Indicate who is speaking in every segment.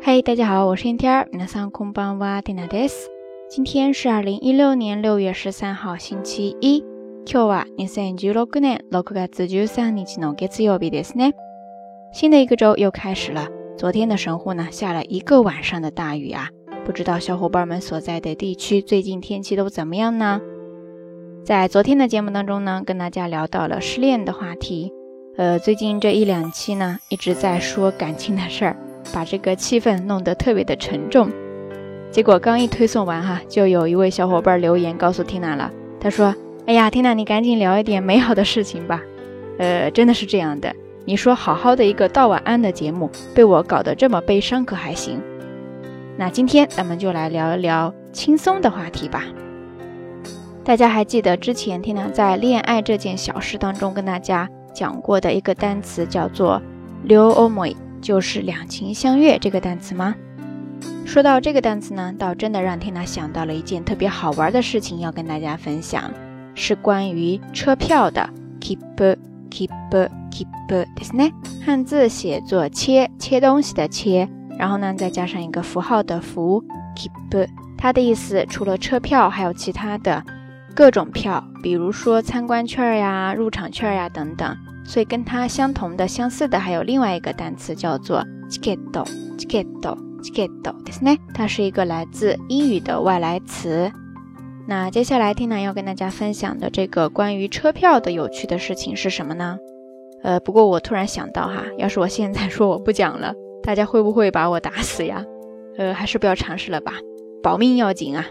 Speaker 1: 嘿，大家好，我是天天儿。皆さんこんばんは、ティナです。今天是二零一六年六月十三号，星期一。今日は二千十六年六月十三日の月曜日ですね。新的一个周又开始了。昨天的神户呢，下了一个晚上的大雨啊。不知道小伙伴们所在的地区最近天气都怎么样呢？在昨天的节目当中呢，跟大家聊到了失恋的话题。呃，最近这一两期呢，一直在说感情的事儿。 把这个气氛弄得特别的沉重，结果刚一推送完哈，就有一位小伙伴留言告诉缇娜了。他说：“哎呀，缇娜，你赶紧聊一点美好的事情吧。”呃，真的是这样的。你说好好的一个道晚安的节目，被我搞得这么悲伤，可还行？那今天咱们就来聊一聊轻松的话题吧。大家还记得之前缇娜在恋爱这件小事当中跟大家讲过的一个单词，叫做“留欧美”。就是两情相悦这个单词吗？说到这个单词呢，倒真的让缇娜想到了一件特别好玩的事情要跟大家分享，是关于车票的。keep keep keep，ですね。汉字写作切切东西的切，然后呢再加上一个符号的符，keep。它的意思除了车票，还有其他的各种票，比如说参观券呀、入场券呀等等。 所以跟它相同的、相似的还有另外一个单词叫做 “ticket”，ticket，ticket，ですね。它是一个来自英语的外来词。那接下来听楠要跟大家分享的这个关于车票的有趣的事情是什么呢？呃，不过我突然想到哈，要是我现在说我不讲了，大家会不会把我打死呀？呃，还是不要尝试了吧，保命要紧啊。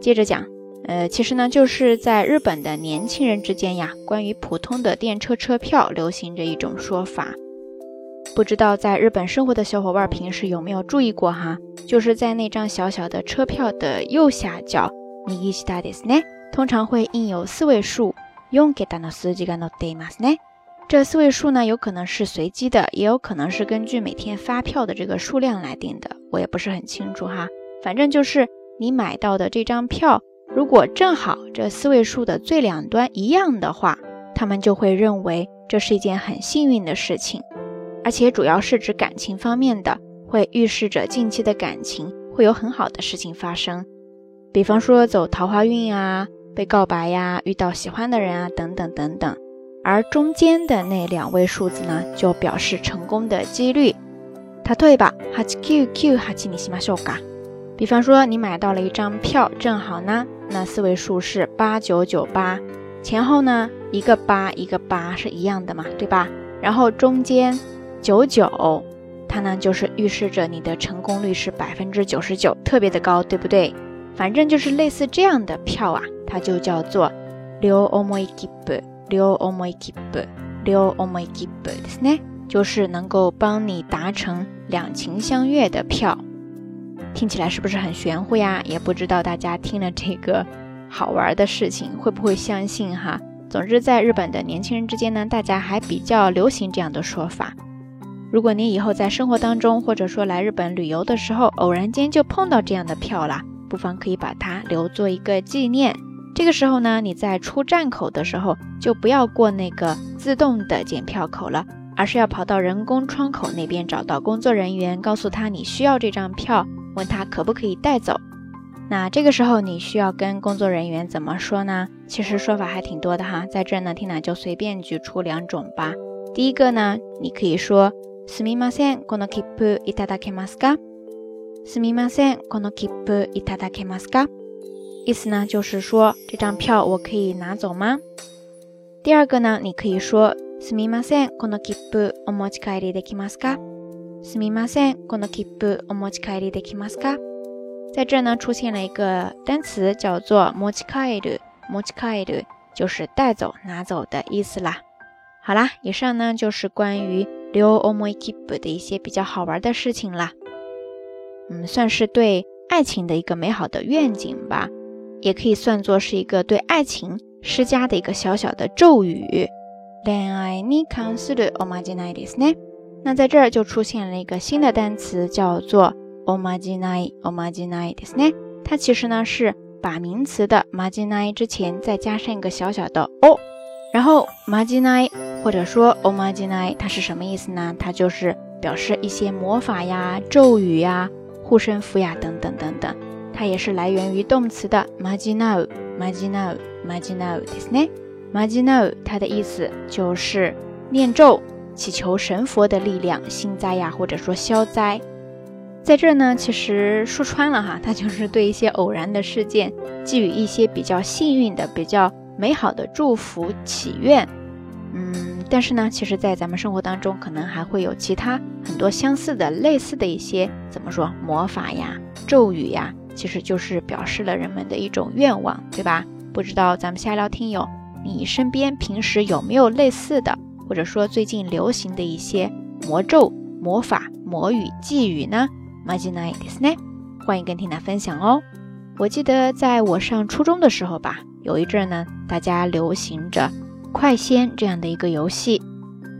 Speaker 1: 接着讲。 呃，其实呢，就是在日本的年轻人之间呀，关于普通的电车车票流行着一种说法。不知道在日本生活的小伙伴平时有没有注意过哈？就是在那张小小的车票的右下角，右下ですね，通常会印有四位数。四桁の数字が載っていますね。这四位数呢，有可能是随机的，也有可能是根据每天发票的这个数量来定的，我也不是很清楚哈。反正就是你买到的这张票。 如果正好这四位数的最两端一样的话，他们就会认为这是一件很幸运的事情，而且主要是指感情方面的，会预示着近期的感情会有很好的事情发生，比方说走桃花运啊，被告白呀，遇到喜欢的人啊，等等等等。而中间的那两位数字呢，就表示成功的几率。例えば八九九八にしましょうか。 比方说你买到了一张票，正好呢。那四位数是八九九八，前后呢一个八一个八是一样的嘛，对吧？然后中间九九，它呢就是预示着你的成功率是百分之九十九，特别的高，对不对？反正就是类似这样的票啊，它就叫做留思い切符，留思い切符，留思い切符ですね，就是能够帮你达成两情相悦的票。 听起来是不是很玄乎呀？也不知道大家听了这个好玩的事情会不会相信哈。总之，在日本的年轻人之间呢，大家还比较流行这样的说法。如果你以后在生活当中，或者说来日本旅游的时候，偶然间就碰到这样的票了，不妨可以把它留作一个纪念。这个时候呢，你在出站口的时候，就不要过那个自动的检票口了，而是要跑到人工窗口那边找到工作人员，告诉他你需要这张票。问他可不可以带走？那这个时候你需要跟工作人员怎么说呢？其实说法还挺多的哈，在这呢，缇娜就随便举出两种吧。第一个呢，你可以说すみません、この切符いただけますか？すみません、この切符いただけますか？意思呢就是说这张票我可以拿走吗？第二个呢，你可以说すみません、この切符お持ち帰りできますか？ すみません、この切符お持ち帰りできますか？在这呢出现了一个单词叫做持ち帰る，持ち帰る就是带走、拿走的意思啦。好啦，以上呢就是关于留思い切符的一些比较好玩的事情啦。嗯，算是对爱情的一个美好的愿景吧，也可以算作是一个对爱情施加的一个小小的咒语。恋愛に関するおまじないですね。 那在这儿就出现了一个新的单词，叫做 omajinai omajinai ですね。它其实呢是把名词的 majinai 之前再加上一个小小的 o，然后 majinai 或者说 omajinai 它是什么意思呢？它就是 表示一些魔法呀、咒语呀、护身符呀等等等等。它也是来源于动词的 majinau，majinau，majinau ですね。majinau 它的意思就是念咒， 祈求神佛的力量，兴灾呀，或者说消灾。在这呢，其实说穿了哈，它就是对一些偶然的事件寄予一些比较幸运的、比较美好的祝福祈愿。嗯，但是呢，其实，在咱们生活当中，可能还会有其他很多相似的、类似的一些怎么说魔法呀、咒语呀，其实就是表示了人们的一种愿望，对吧？不知道咱们下聊听友，你身边平时有没有类似的，或者说最近流行的一些魔咒、魔法、魔语、寄语呢？マジナイですね，欢迎跟缇娜分享哦。我记得在我上初中的时候吧，有一阵呢，大家流行着快仙这样的一个游戏。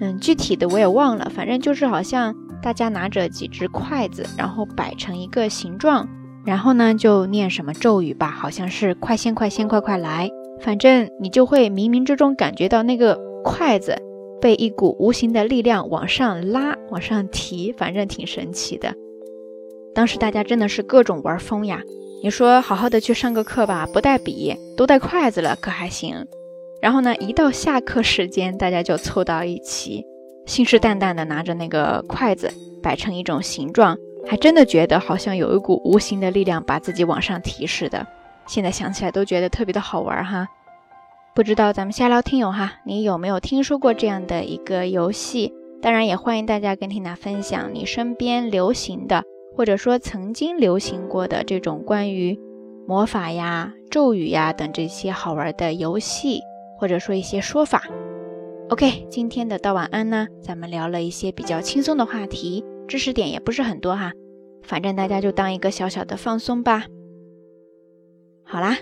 Speaker 1: 嗯，具体的我也忘了，反正就是好像大家拿着几只筷子，然后摆成一个形状，然后呢就念什么咒语吧，好像是快仙快仙快快来。反正你就会冥冥之中感觉到那个筷子 被一股无形的力量往上拉、往上提，反正挺神奇的。当时大家真的是各种玩疯呀！你说好好的去上个课吧，不带笔，都带筷子了，可还行？然后呢，一到下课时间，大家就凑到一起，信誓旦旦的拿着那个筷子摆成一种形状，还真的觉得好像有一股无形的力量把自己往上提似的。现在想起来都觉得特别的好玩哈。不知道咱们瞎聊听友哈，你有没有听说过这样的一个游戏？当然也欢迎大家跟缇娜分享你身边流行的。或者说曾经流行过的这种关于魔法呀、咒语呀等这些好玩的游戏，或者说一些说法。OK，今天的道晚安呢，咱们聊了一些比较轻松的话题，知识点也不是很多哈，反正大家就当一个小小的放松吧。好啦，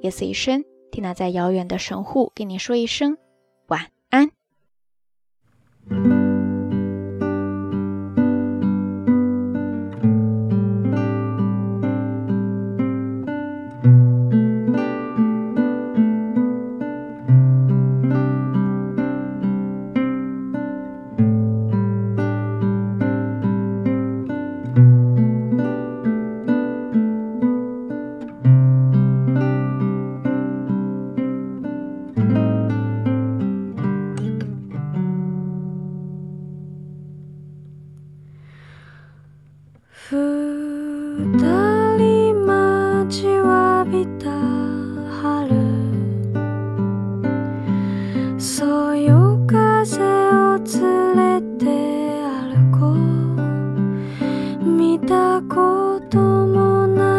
Speaker 1: 夜色已深，蒂娜在遥远的神户跟你说一声月日を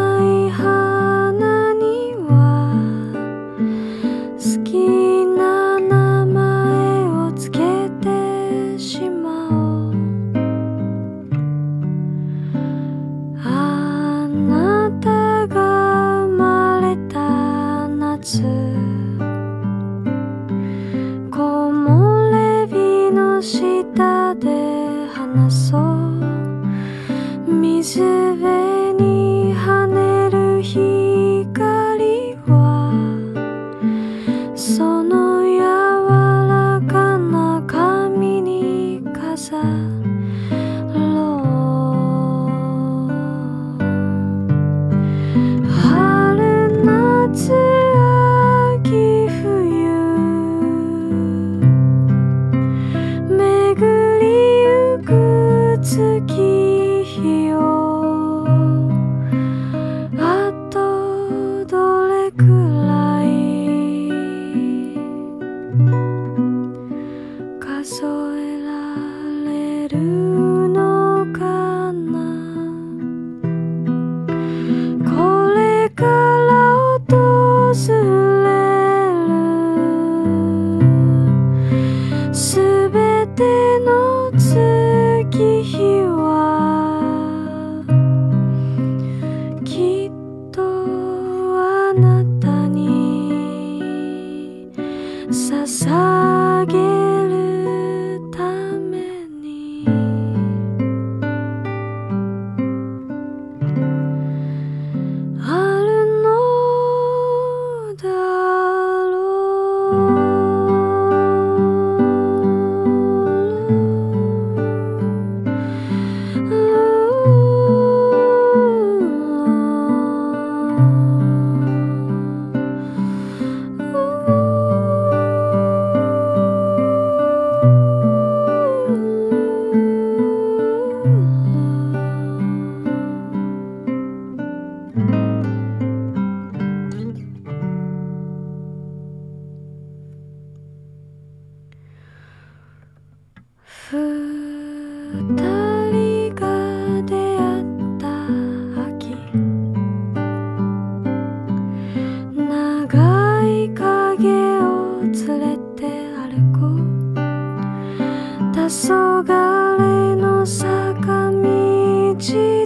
Speaker 2: 黄昏の坂道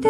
Speaker 2: で